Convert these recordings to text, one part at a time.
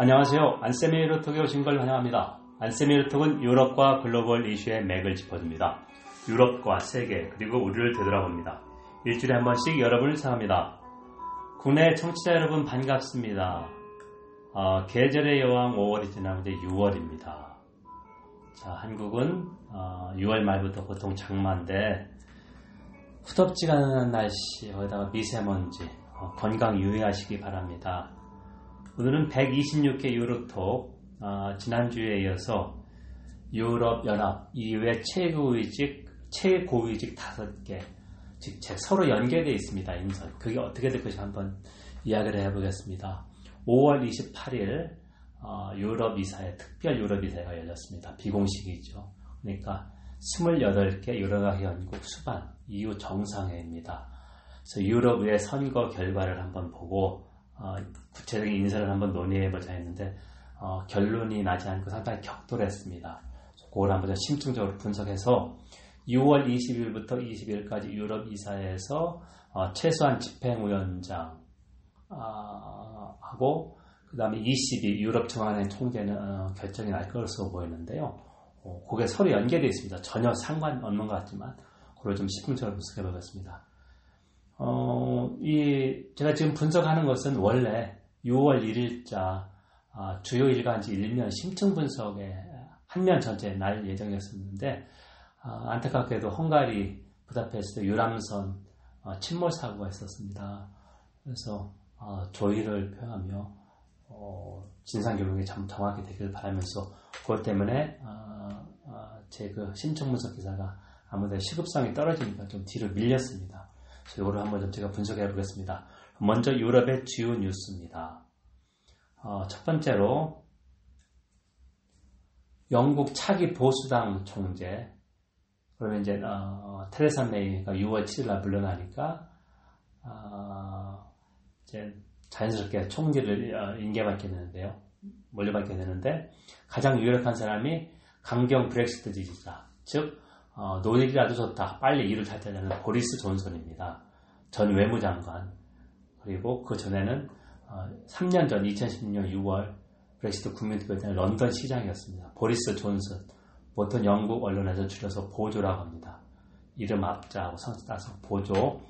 안녕하세요. 안세미 유로톡에 오신 걸 환영합니다. 안세미 유로톡은 유럽과 글로벌 이슈의 맥을 짚어줍니다. 유럽과 세계 그리고 우리를 되돌아봅니다. 일주일에 한 번씩 여러분을 사랑합니다. 국내 청취자 여러분 반갑습니다. 어, 계절의 여왕 5월이 지나면 이제 6월입니다. 자, 한국은 어, 6월 말부터 보통 장마인데 후덥지가 않은 날씨, 거기다가 미세먼지, 어, 건강 유의하시기 바랍니다. 오늘은 126개 유로톡, 어, 지난주에 이어서 유럽연합 이후에 최고위직, 최고위직 5개, 즉 서로 연계되어 있습니다. 인선. 그게 어떻게 될 것인지 한번 이야기를 해보겠습니다. 5월 28일 어, 유럽 이사회, 특별 유럽 이사회가 열렸습니다. 비공식이죠. 그러니까 28개 유럽학 연국 수반 EU 정상회입니다. 그래서 유럽의 선거 결과를 한번 보고 어, 구체적인 인사를 한번 논의해보자 했는데 어, 결론이 나지 않고 상당히 격돌했습니다. 그걸 한번 심층적으로 분석해서 6월 20일부터 20일까지 유럽 이사회에서 어, 최소한 집행위원장 아, 하고 그 다음에 22 유럽 청와대 총재는 어, 결정이 날 것으로 보이는데요. 어, 그게 서로 연계되어 있습니다. 전혀 상관없는 것 같지만 그걸 좀 심층적으로 분석해 보겠습니다. 어, 이 제가 지금 분석하는 것은 원래 6월 1일자 아, 주요 일간지 1면 심층 분석에 한면 전체 날 예정이었었는데 아, 안타깝게도 헝가리 부다페스트 유람선 어, 침몰 사고가 있었습니다. 그래서 어, 조의를 표하며 어, 진상규명이 정확히 되기를 바라면서 그것 때문에 어, 어, 제그 심층 분석 기사가 아무래도 시급성이 떨어지니까 좀 뒤로 밀렸습니다. 이거를 한번 좀 제가 분석해 보겠습니다. 먼저 유럽의 주요 뉴스입니다. 어, 첫 번째로 영국 차기 보수당 총재 그러면 이제 어, 테레사 메이가 6월 7일 날 물러나니까 어, 이제 자연스럽게 총리를 어, 인계받게 되는데요. 물려받게 되는데 가장 유력한 사람이 강경 브렉시트 지지자, 즉 어, 노력이라도 좋다, 빨리 일을 잘 되려는 보리스 존슨입니다. 전 외무장관 그리고 그 전에는 어, 3년 전 2016년 6월 브렉시트 국민투표에 런던 시장이었습니다. 보리스 존슨 보통 영국 언론에서 줄여서 보조라고 합니다. 이름 앞자하고 성수 따서 보조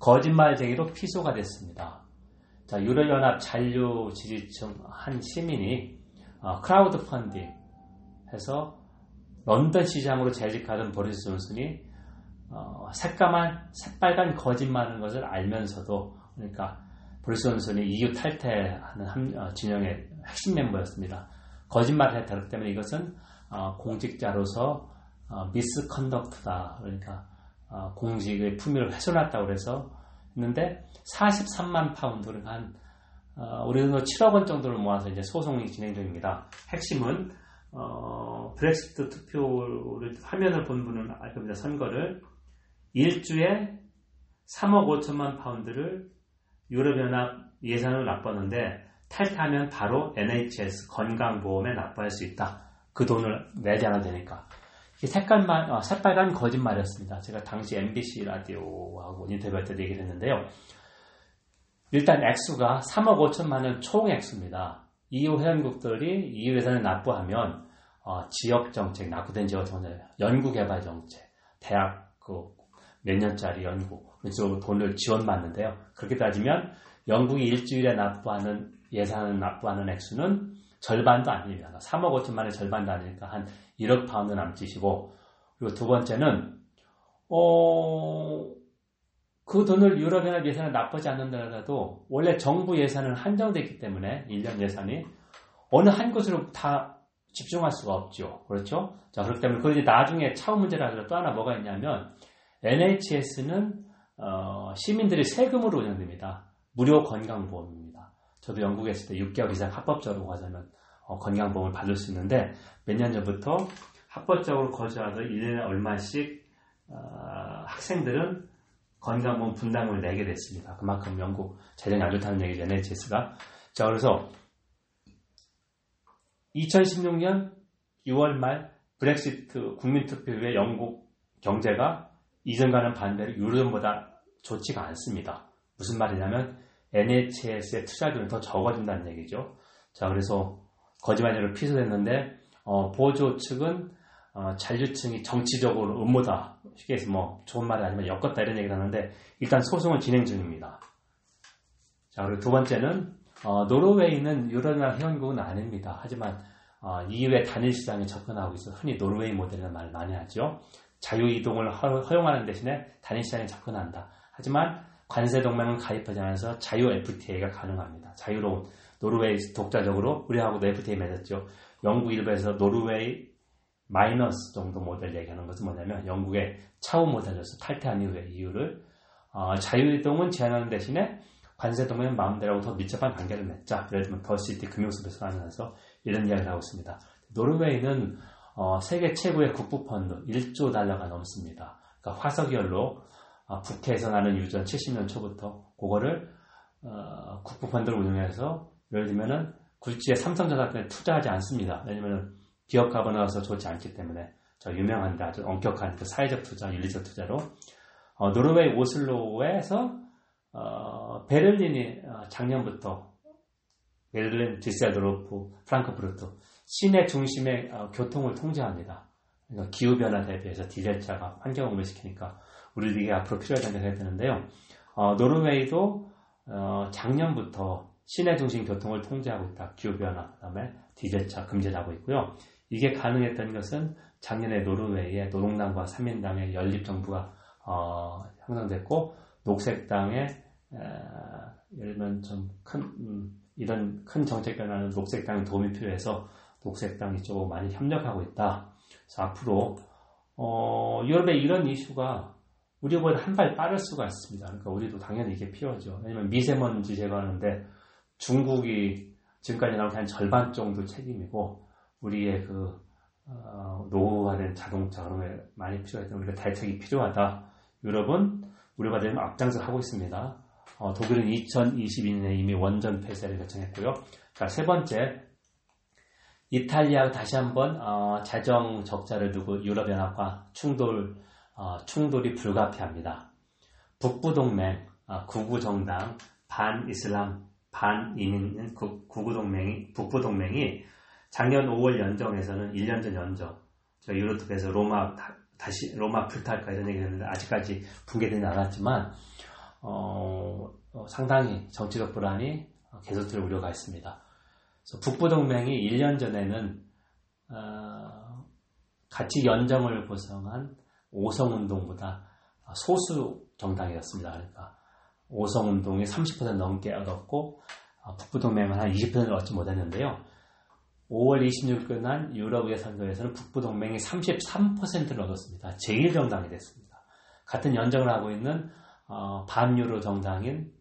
거짓말쟁이로 피소가 됐습니다. 자, 유럽연합 잔류 지지층 한 시민이 어, 크라우드 펀딩 해서 런던 시장으로 재직하던 보리스 존슨이 어, 새까만 새빨간 거짓말하는 것을 알면서도 그러니까 보리스 존슨이 EU 탈퇴하는 한, 어, 진영의 핵심 멤버였습니다. 거짓말을 했다. 그렇기 때문에 이것은 어, 공직자로서 어, misconduct다. 그러니까 어, 공직의 품위를 훼손했다고 그래서 했는데 43만 파운드 를 한 어, 우리 돈 7억 원 정도를 모아서 이제 소송이 진행 중입니다. 핵심은 어, 브렉시트 투표를 화면을 본 분은 알 겁니다. 선거를 일주에 3억 5천만 파운드를 유럽연합 예산을 납부하는데 탈퇴하면 바로 NHS 건강보험에 납부할 수 있다. 그 돈을 내지 않아도 되니까. 색깔만, 어, 새빨간 거짓말이었습니다. 제가 당시 MBC 라디오하고 인터뷰할 때 얘기를 했는데요. 일단 액수가 3억 5천만 원 총 액수입니다. EU 회원국들이 EU 예산을 납부하면 어, 지역 정책, 납부된 지역 정책, 연구 개발 정책, 대학 그 몇 년짜리 연구, 그쪽으로 돈을 지원받는데요. 그렇게 따지면 영국이 일주일에 납부하는 예산을 납부하는 액수는 절반도 아닙니다. 3억 5천만 원의 절반도 아니니까 한 1억 파운드 남짓이고 그리고 두 번째는 어, 그 돈을 유럽연합 예산을 납부하지 않는다라도 원래 정부 예산은 한정되어 있기 때문에 1년 예산이 어느 한 곳으로 다 집중할 수가 없죠. 그렇죠? 자, 그렇기 때문에 그 이제 나중에 차후 문제라서 또 하나 뭐가 있냐면 NHS는 어, 시민들이 세금으로 운영됩니다. 무료 건강보험입니다. 저도 영국에 있을 때 6개월 이상 합법적으로 가자면 어, 건강보험을 받을 수 있는데 몇 년 전부터 합법적으로 거주하던 1년에 얼마씩 어, 학생들은 건강보험 분담을 내게 됐습니다. 그만큼 영국 재정이 안 좋다는 얘기죠. NHS가. 자, 그래서 2016년 6월 말 브렉시트 국민투표 후에 영국 경제가 이전과는 반대로 유로존보다 좋지가 않습니다. 무슨 말이냐면 NHS의 투자금이 더 적어진다는 얘기죠. 자, 그래서 거짓말로 피소됐는데 어, 보조 측은 어, 잔류층이 정치적으로 음모다. 쉽게 해서 뭐 좋은 말이 아니면 엮었다 이런 얘기를 하는데 일단 소송은 진행 중입니다. 자, 그리고 두 번째는 어, 노르웨이는 유럽이나 회원국은 아닙니다. 하지만 어, EU의 단일 시장에 접근하고 있어 흔히 노르웨이 모델이라는 말을 많이 하죠. 자유 이동을 허용하는 대신에 단일 시장에 접근한다. 하지만 관세 동맹은 가입하지 않아서 자유 FTA가 가능합니다. 자유로운 노르웨이 독자적으로 우리하고도 FTA 맺었죠. 영국 일부에서 노르웨이 마이너스 정도 모델 얘기하는 것은 뭐냐면 영국의 차후 모델에서 탈퇴한 이후의 이유를 어, 자유이동은 제한하는 대신에 관세 동맹은 마음대로 더 밀접한 관계를 맺자. 예를 들면 더시티 금융수에서 하면서 이런 이야기를 하고 있습니다. 노르웨이는 어, 세계 최고의 국부 펀드 1조 달러가 넘습니다. 그러니까 화석연로 어, 북해에서 나는 유전 70년 초부터 그거를 어, 국부 펀드를 운영해서 예를 들면은 굴지의 삼성전자에 투자하지 않습니다. 왜냐면은 기업 가버너서 좋지 않기 때문에 저 유명한데 아주 엄격한 그 사회적 투자, 윤리적 투자로 어, 노르웨이 오슬로에서 어, 베를린이 어, 작년부터 베를린, 뒤셀도르프, 프랑크푸르트 시내 중심의 어, 교통을 통제합니다. 그러니까 기후변화 대비해서 디젤차가 환경 오염을 시키니까 우리들이 앞으로 필요하다는 해야 되는데요. 어, 노르웨이도 어, 작년부터 시내 중심 교통을 통제하고 있다. 기후변화, 그 다음에 디젤차 금지를 하고 있고요. 이게 가능했던 것은 작년에 노르웨이의 노동당과 사민당의 연립정부가 어, 형성됐고 녹색당의 에, 예를 들면 좀큰 음, 이런 큰 정책 변화는 녹색당의 도움이 필요해서 녹색당 이쪽으로 많이 협력하고 있다. 그래서 앞으로 어, 유럽의 이런 이슈가 우리보다 한 발 빠를 수가 있습니다. 그러니까 우리도 당연히 이게 필요하죠. 왜냐면 미세먼지 제거하는데 중국이 지금까지 나온 한 절반 정도 책임이고 우리의 그 어, 노후화된 자동차 그런 게 많이 필요해서 우리가 대책이 필요하다. 유럽은 우리가 되면 앞장서 하고 있습니다. 어, 독일은 2022년에 이미 원전 폐쇄를 결정했고요. 자, 세 번째, 이탈리아가 다시 한번 어, 재정 적자를 두고 유럽연합과 충돌 어, 충돌이 불가피합니다. 북부동맹, 어, 구구정당, 반이슬람, 반이민 구구동맹이 북부동맹이 작년 5월 연정에서는 1년 전 연정, 저 유로톡에서 로마 다 시 로마 불탈까 이런 얘기 했는데 아직까지 붕괴되지 않았지만 어, 어, 상당히 정치적 불안이 계속될 우려가 있습니다. 북부동맹이 1년 전에는 어, 같이 연정을 구성한 오성운동보다 소수 정당이었습니다. 그러니까 오성운동이 30% 넘게 얻었고 어, 북부동맹은 한 20%를 얻지 못했는데요. 5월 26일 끝난 유럽의 선거에서는 북부동맹이 33%를 얻었습니다. 제1정당이 됐습니다. 같은 연정을 하고 있는 어, 반유로 정당인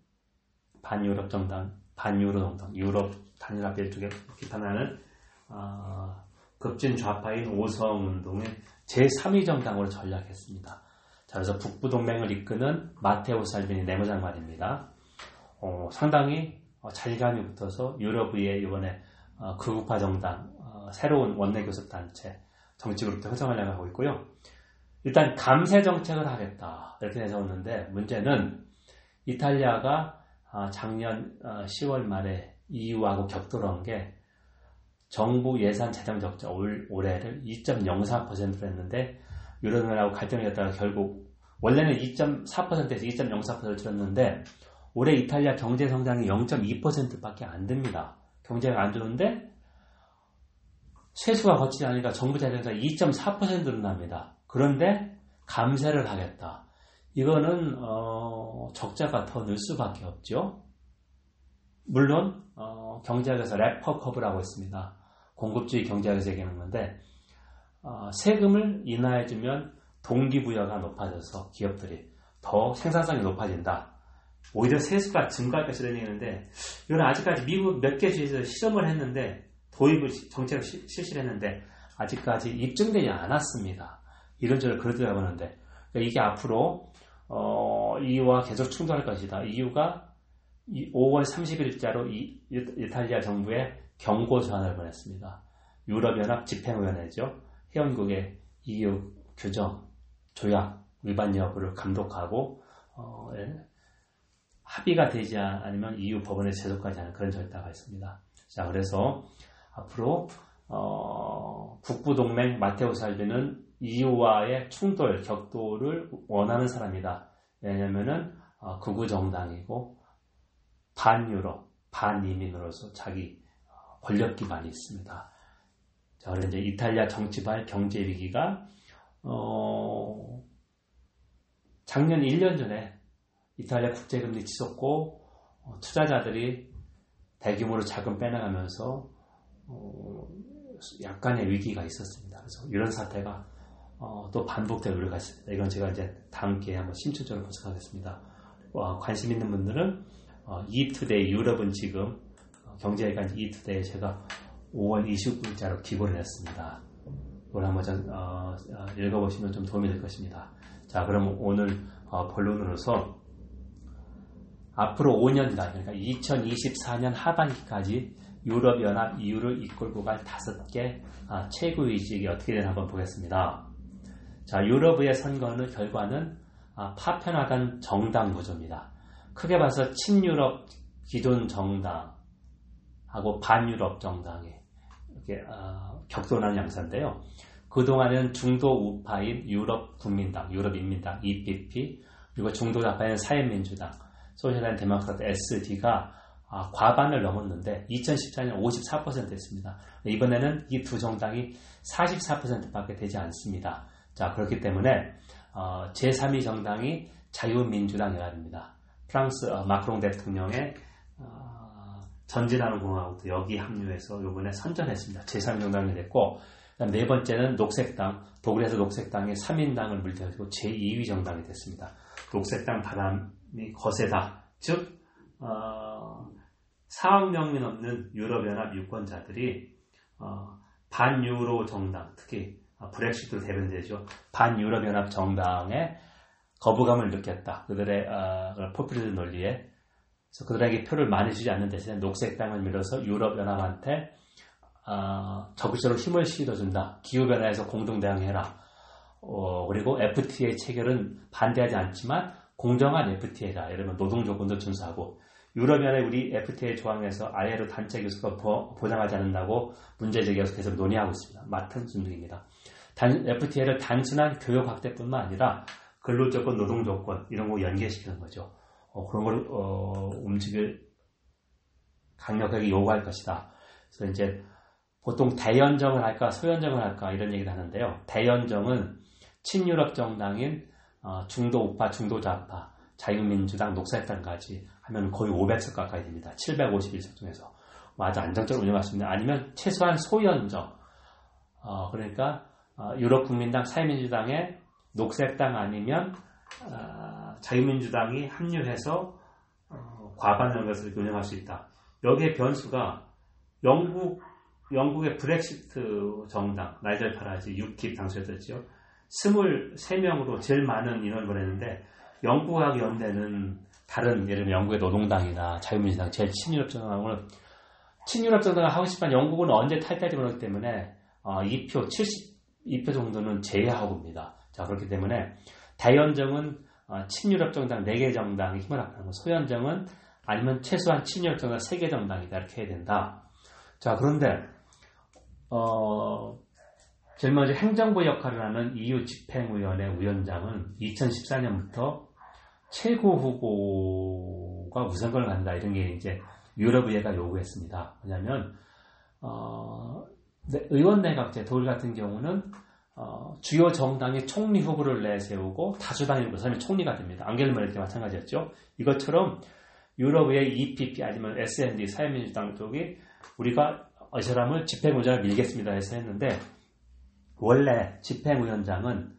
반유럽 정당, 반유로 정당, 유럽 단일화비를 쪽에 비판하는 어, 급진 좌파인 오성운동의 제3위 정당으로 전략했습니다. 자, 그래서 북부동맹을 이끄는 마테오 살빈이 내무장관입니다. 어, 상당히 어, 자감이 붙어서 유럽의 이번에 어, 극우파 정당, 어, 새로운 원내교섭단체, 정치그룹도 형성하려고 하고 있고요. 일단 감세 정책을 하겠다 이렇게 내세웠는데 문제는 이탈리아가 아, 작년 10월 어, 말에 EU하고 격돌한 게 정부 예산 재정 적자 올, 올해를 2.04%로 했는데 유럽연합하고 갈등이 됐다가 결국 원래는 2.4%에서 2.04%를 줄였는데 올해 이탈리아 경제 성장이 0.2%밖에 안 됩니다. 경제가 안 좋은데 세수가 거치지 않으니까 정부 재정자 2.4% 늘어납니다. 그런데 감세를 하겠다. 이거는 어, 적자가 더 늘 수밖에 없죠. 물론 어, 경제학에서 래퍼 커브라고 있습니다. 공급주의 경제학에서 얘기하는 건데 어, 세금을 인하해주면 동기부여가 높아져서 기업들이 더 생산성이 높아진다. 오히려 세수가 증가할 것이라는 얘기인데 이건 아직까지 미국 몇 개 주에서 실험을 했는데 도입을 정책을 실시를 했는데 아직까지 입증되지 않았습니다. 이런저런 그러더라고 하는데 그러니까 이게 앞으로 어, EU와 계속 충돌할 것이다. EU가 5월 30일자로 이, 이탈리아 정부에 경고 전환을 보냈습니다. 유럽연합 집행위원회죠. 회원국의 EU 규정, 조약 위반 여부를 감독하고 어, 예. 합의가 되지 않으면 EU 법원에 제소까지 하는 그런 절차가 있습니다. 자, 그래서 앞으로 어, 북부동맹 마테오 살비는 EU와의 충돌, 격돌을 원하는 사람이다. 왜냐면은 어, 극우 정당이고 반유럽, 반이민으로서 자기 어, 권력 기반이 있습니다. 자, 그래서 이제 이탈리아 정치발 경제 위기가 어, 작년 1년 전에 이탈리아 국제금리 치솟고 어, 투자자들이 대규모로 자금 빼나가면서 어, 약간의 위기가 있었습니다. 그래서 이런 사태가 어, 또 반복될 우려가 있습니다. 이건 제가 이제 다음 기회에 한번 심층적으로 분석하겠습니다. 어, 관심 있는 분들은 어, 이투데이 유럽은 지금 어, 경제일간 이투데이에 제가 5월 29일자로 기고를 했습니다. 이걸 한번 좀, 어, 어, 읽어보시면 좀 도움이 될 것입니다. 자, 그럼 오늘 어, 본론으로서 앞으로 5년 뒤 그러니까 2024년 하반기까지 유럽연합 이유를 이끌고 갈 다섯 개 아, 최고의식이 어떻게 되나 한번 보겠습니다. 자, 유럽의 선거는 결과는 아, 파편화된 정당 구조입니다. 크게 봐서 친유럽 기존 정당하고 반유럽 정당이 이렇게 어, 격돌하는 양상인데요. 그동안은 중도 우파인 유럽 국민당, 유럽 인민당, EPP, 그리고 중도 좌파인 사회민주당, 소셜한 데모크라트 SD가 아, 과반을 넘었는데 2014년 54%였습니다. 이번에는 이 두 정당이 44%밖에 되지 않습니다. 자 그렇기 때문에 어, 제3위 정당이 자유민주당 연합입니다. 프랑스 어, 마크롱 대통령의 어, 전진하는 공화국도 여기 합류해서 이번에 선전했습니다. 제3위 정당이 됐고 네 번째는 녹색당, 독일에서 녹색당이 3인당을 물리치고 제2위 정당이 됐습니다. 녹색당 바람이 거세다. 즉 어, 4억 명이 넘는 유럽연합 유권자들이 어, 반유로 정당, 특히 브렉시트로 대변되죠. 반유럽연합 정당에 거부감을 느꼈다. 그들의 어, 포퓰리즘 논리에 그래서 그들에게 표를 많이 주지 않는 대신에 녹색당을 밀어서 유럽연합한테 어, 적극적으로 힘을 실어준다. 기후변화에서 공동 대응해라. 어, 그리고 FTA 체결은 반대하지 않지만 공정한 FTA다. 이러면 노동 조건도 준수하고 유럽연합 우리 FTA 조항에서 아예로 단체 교수가 보장하지 않는다고 문제 제기해서 계속 논의하고 있습니다. 맡은 중입니다. FTA를 단순한 교육 확대뿐만 아니라 근로 조건, 노동 조건 이런 거 연계시키는 거죠. 어, 그런 걸 어, 움직일 강력하게 요구할 것이다. 그래서 이제 보통 대연정을 할까 소연정을 할까 이런 얘기를 하는데요. 대연정은 친유럽 정당인 어, 중도 우파, 중도 좌파, 자유민주당, 녹색당까지 하면 거의 500석 가까이 됩니다. 751석 중에서 뭐 아주 안정적으로 운영할 수 있는 아니면 최소한 소연정 어, 그러니까 어, 유럽 국민당, 사회민주당의 녹색당 아니면 어, 자유민주당이 합류해서 어, 과반을 것을 운영할 수 있다. 여기에 변수가 영국 영국의 브렉시트 정당 나이절 파라지 6킵 당선됐죠. 23명으로 제일 많은 인원을 보냈는데 영국하고 연대는 다른 예를 들면 영국의 노동당이나 자유민주당 제일 친유럽 정당은 친유럽 정당을 하고 싶지만 영국은 언제 탈퇴할지 모르기 때문에 어, 2표 72표 정도는 제외하고 옵니다. 자 그렇기 때문에 대연정은 어, 친유럽 정당 4개 정당이 힘을 합하는 거 소연정은 아니면 최소한 친유럽 정당 3개 정당이다 이렇게 해야 된다. 자 그런데 어, 제일 먼저 행정부 역할을 하는 EU 집행위원회 위원장은 2014년부터 최고 후보가 우선권을 갖는다 이런 게 이제 유럽의회가 요구했습니다. 왜냐하면 어, 의원 내각제 독일 같은 경우는 어, 주요 정당이 총리 후보를 내세우고 다수당이 그 사람이 총리가 됩니다. 앙겔 메르켈 마찬가지였죠. 이것처럼 유럽의 EPP 아니면 SND 사회민주당 쪽이 우리가 이 사람을 집행위원장을 밀겠습니다 해서 했는데 원래 집행위원장은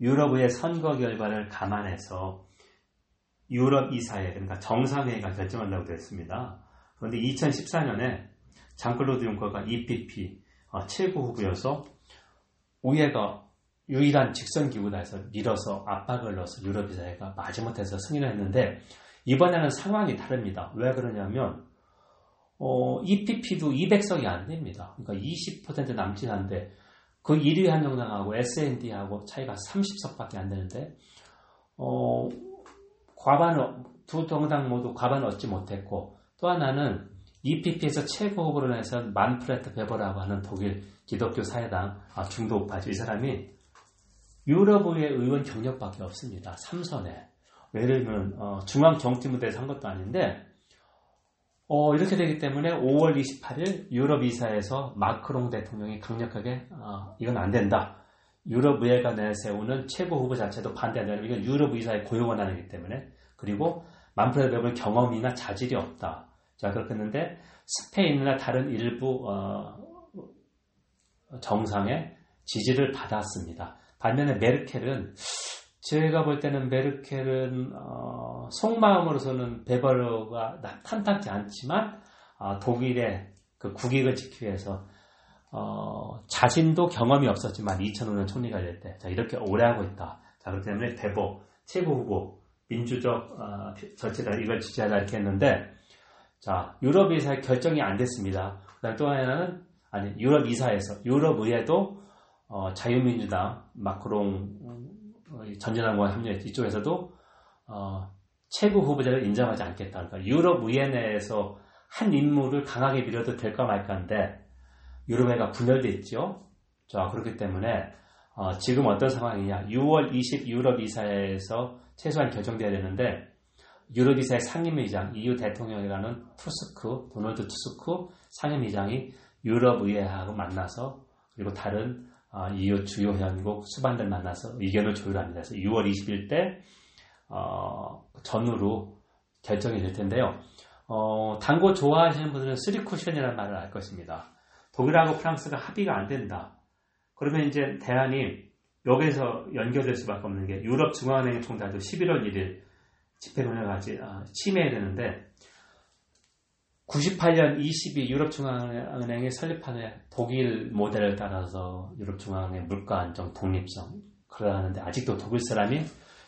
유럽의 선거 결과를 감안해서 유럽 이사회 그러니까 정상회의가 결정한다고 되어 있습니다. 그런데 2014년에 장클로드 용커가 EPP 어, 최고 후보여서 우회가 유일한 직선 기구다해서 밀어서 압박을 넣어서 유럽 이사회가 마지못해서 승인을 했는데 이번에는 상황이 다릅니다. 왜 그러냐면 어, EPP도 200석이 안 됩니다. 그러니까 20% 남짓 한데 그 1위 한정당하고 SND하고 차이가 30석밖에 안 되는데 어, 과반 두 정당 모두 과반 얻지 못했고 또 하나는 EPP에서 최고 후보로 해서 만프레트 베버라고 하는 독일 기독교 사회당 아, 중도파죠. 이 사람이 유럽의 의원 경력밖에 없습니다. 3선에. 예를 들면 어, 중앙 경제무대에서 한 것도 아닌데 어, 이렇게 되기 때문에 5월 28일 유럽 이사에서 마크롱 대통령이 강력하게 어, 이건 안 된다. 유럽 의회가 내세우는 최고 후보 자체도 반대한다. 이건 유럽 의사의 고용 원안이기 때문에 그리고 만프레드 베버의 경험이나 자질이 없다. 자 그렇게 했는데 스페인이나 다른 일부 어, 정상의 지지를 받았습니다. 반면에 메르켈은 제가 볼 때는 메르켈은 어, 속마음으로서는 베버르가 탄탄치 않지만 어, 독일의 그 국익을 지키기 위해서 어, 자신도 경험이 없었지만 2005년 총리가 될 때, 자, 이렇게 오래 하고 있다. 자, 그렇기 때문에 베버, 최고 후보, 민주적, 어, 절차다, 이걸 지지하자 이렇게 했는데, 자, 유럽 이사의 결정이 안 됐습니다. 그 다음 또 하나는, 아니, 유럽 이사에서, 유럽 의회도, 어, 자유민주당, 마크롱, 어, 전진당과 합류했 이쪽에서도, 어, 최고 후보자를 인정하지 않겠다. 그러니까 유럽 의회 내에서 한 인물을 강하게 밀어도 될까 말까인데, 유럽회가 분열됐죠. 자, 그렇기 때문에 어, 지금 어떤 상황이냐. 6월 20 유럽 이사에서 최소한 결정돼야 되는데 유럽 이사회 상임의장 EU 대통령이라는 투스크 도널드 투스크 상임의장이 유럽 의회하고 만나서 그리고 다른 어, EU 주요 회원국 수반들 만나서 의견을 조율합니다. 그래서 6월 20일 때 어, 전후로 결정이 될 텐데요. 어, 당구 좋아하시는 분들은 쓰리쿠션이라는 말을 알 것입니다. 독일하고 프랑스가 합의가 안 된다. 그러면 이제 대안이 여기에서 연결될 수밖에 없는 게 유럽 중앙은행 총장도 11월 1일 집행을 가지 아, 침해해야 되는데 98년 22 유럽 중앙은행이 설립하는 독일 모델을 따라서 유럽 중앙은행 물가 안정 독립성 그러하는데 아직도 독일 사람이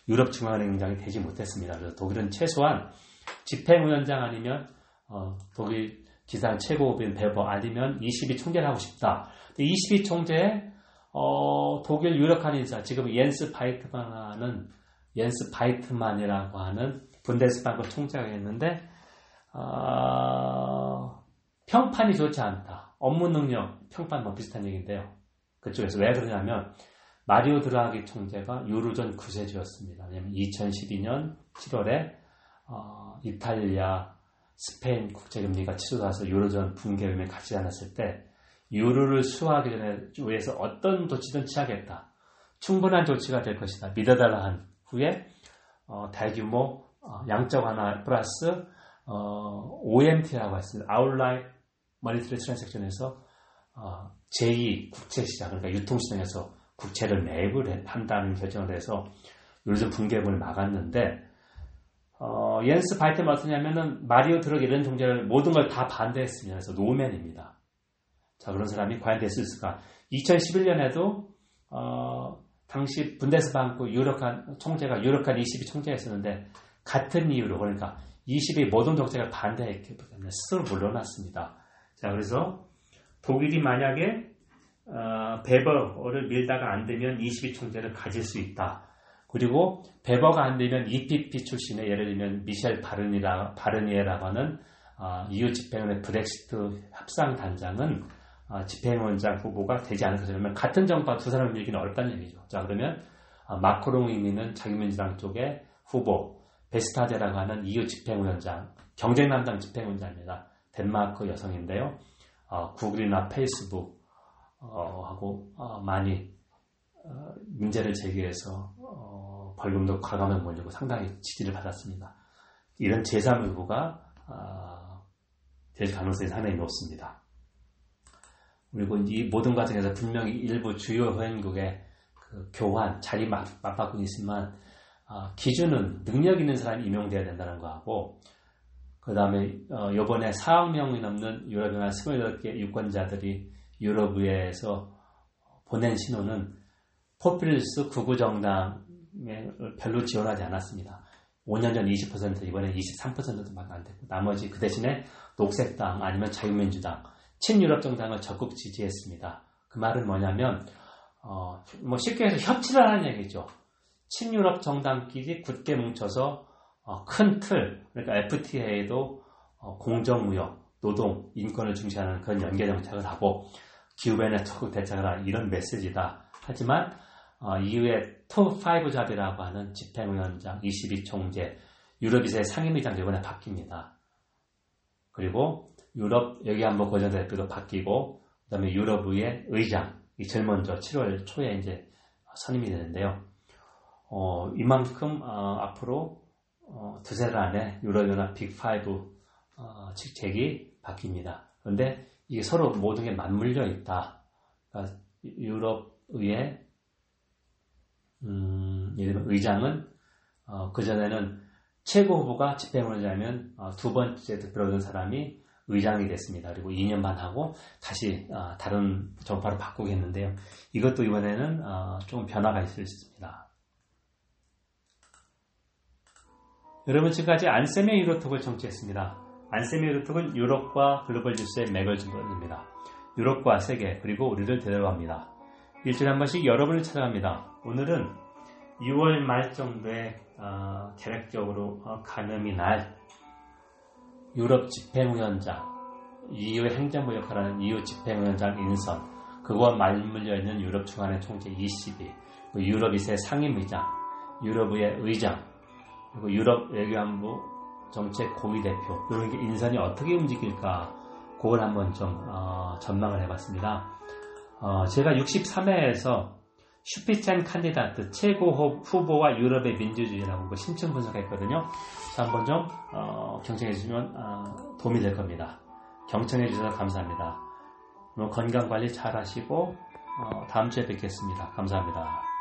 유럽 중앙은행장이 되지 못했습니다. 그래서 독일은 최소한 집행위원장 아니면 어, 독일 기상 최고급인 베버 아니면 22 총재를 하고 싶다. 22 총재 어, 독일 유력한 인사 지금 옌스 바이트만은 옌스 바이트만이라고 하는 분데스방크 총재가 있는데 어, 평판이 좋지 않다. 업무 능력 평판 뭐 비슷한 얘기인데요. 그쪽에서 왜 그러냐면 마리오 드라기 총재가 유로존 구세주였습니다. 왜냐하면 2012년 7월에 어, 이탈리아 스페인 국채금리가 치솟아서 유로존 붕괴 위험에 갖지 않았을 때 유로를 수호하기 전에 위해서 어떤 조치든 취하겠다. 충분한 조치가 될 것이다. 믿어달라 한 후에 어, 대규모 어, 양적 하나 플러스 어, OMT라고 했습니다. Outline Monetary Transaction에서 어, 제2 국채시장 그러니까 유통시장에서 국채를 매입을 한다는 결정을 해서 유로존 붕괴분을 막았는데 어, 옌스 바이트는 어떠냐면은 마리오 드럭 이런 종자를 모든 걸 다. 그래서 노맨입니다. 자 그런 사람이 과연 될 수 있을까? 2011년에도 어, 당시 분데스방크 유력한 총재가 유력한 22 총재였었는데 같은 이유로 그러니까 20의 모든 정책을 반대했기 때문에 스스로 물러났습니다. 자 그래서 독일이 만약에 어, 베버를 밀다가 안 되면 22 총재를 가질 수 있다. 그리고 베버가 안 되면 EPP 출신의 예를 들면 미셸 바르니라, 바르니에라고 하는 어, EU 집행원의 브렉시트 협상 단장은 어, 집행원장 후보가 되지 않을 것이라면 같은 정파 두 사람을 밀기는 어렵다는 얘기죠. 자 그러면 어, 마크롱 의미는 자유민주당 쪽의 후보 베스타제라고 하는 EU 집행위원장 경쟁 담당 집행위원장입니다. 덴마크 여성인데요. 어, 구글이나 페이스북 어, 하고 어, 많이 어, 문제를 제기해서 어, 벌금도 과감하게 몰리고 상당히 지지를 받았습니다. 이런 제3 후보가 어, 될 가능성이 상당히 높습니다. 그리고 이 모든 과정에서 분명히 일부 주요 회원국의 그 교환, 자리 맞, 맞바꾸고 있지만 기준은 능력 있는 사람이 임용돼야 된다는 거하고 그 다음에 이번에 4억 명이 넘는 유럽연합 28개 유권자들이 유럽의회에서 보낸 신호는 포퓰리스 구구 정당에 별로 지원하지 않았습니다. 5년 전 20% 이번에 23%도 밖에 안 되고 나머지 그 대신에 녹색당 아니면 자유민주당 친유럽 정당을 적극 지지했습니다. 그 말은 뭐냐면 어, 뭐 쉽게 해서 협치를 하는 얘기죠. 친유럽 정당끼리 굳게 뭉쳐서 어, 큰 틀, 그러니까 FTA도 어, 공정무역 노동, 인권을 중시하는 그런 연계 정책을 하고 기후변화에 적극 대책을 하는 이런 메시지다. 하지만 어, 이후에 톱5 잡이라고 하는 집행위원장, 22총재, 유럽이사의 상임의장 이번에 바뀝니다. 그리고 유럽 여기 한번 고전 대표도 바뀌고 그다음에 유럽의 의장 이 제일 먼저 7월 초에 이제 선임이 되는데요. 어, 이만큼 어, 앞으로 어, 두세 달 안에 유럽연합 빅5 어, 직책이 바뀝니다. 그런데 이게 서로 모든 게 맞물려 있다. 그러니까 유럽의 음, 예를 들면 의장은 어, 그전에는 최고 후보가 집행위원장이면 어, 두 번째 득표를 얻은 사람이 의장이 됐습니다. 그리고 2년 반 하고 다시 어, 다른 정파로 바꾸겠는데요. 이것도 이번에는 어, 좀 변화가 있을 수 있습니다. 여러분 지금까지 안세미 유로톡을 청취했습니다. 안세미 유로톡은 유럽과 글로벌 뉴스의 맥을 짚어줍니다. 유럽과 세계 그리고 우리를 되돌아갑니다. 일주일에 한 번씩 여러분을 찾아갑니다. 오늘은 6월 말 정도에 어, 계획적으로 어, 가늠이 날 유럽 집행위원장 EU 행정부 역할을 하는 EU 집행위원장 인선 그와 말물려 있는 유럽 중앙회 총재 ECB 유럽 이세 상임의장 유럽의 의장 그리고 유럽 외교안보 정책 고위 대표 이런 게 인선이 어떻게 움직일까 그걸 한번 좀 어, 전망을 해봤습니다. 어, 제가 63회에서 슈피첸 칸디다트 최고 후보와 유럽의 민주주의라고 그 심층 분석했거든요. 한번 좀 어, 경청해 주시면 어, 도움이 될 겁니다. 경청해 주셔서 감사합니다. 건강 관리 잘 하시고 어, 다음 주에 뵙겠습니다. 감사합니다.